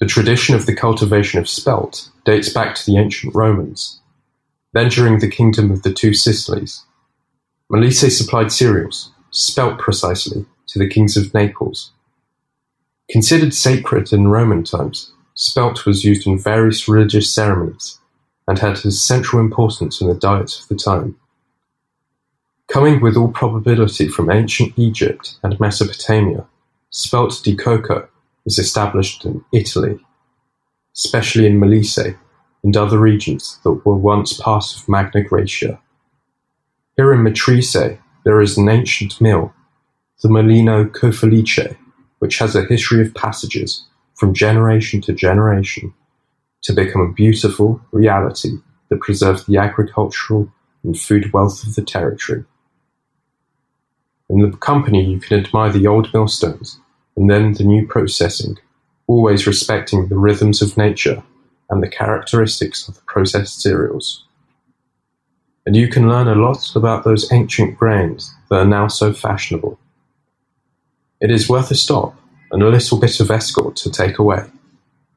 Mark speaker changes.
Speaker 1: The tradition of the cultivation of spelt dates back to the ancient Romans, then during the kingdom of the Two Sicilies. Molise supplied cereals, spelt precisely, to the kings of Naples. Considered sacred in Roman times, spelt was used in various religious ceremonies and had a central importance in the diet of the time. Coming with all probability from ancient Egypt and Mesopotamia, spelt dicocco is established in Italy, especially in Molise and other regions that were once part of Magna Graecia. Here in Matrice there is an ancient mill, the Molino Cofelice, which has a history of passages from generation to generation to become a beautiful reality that preserves the agricultural and food wealth of the territory. In the company you can admire the old millstones and then the new processing, always respecting the rhythms of nature and the characteristics of the processed cereals. And you can learn a lot about those ancient grains that are now so fashionable. It is worth a stop and a little bit of escort to take away.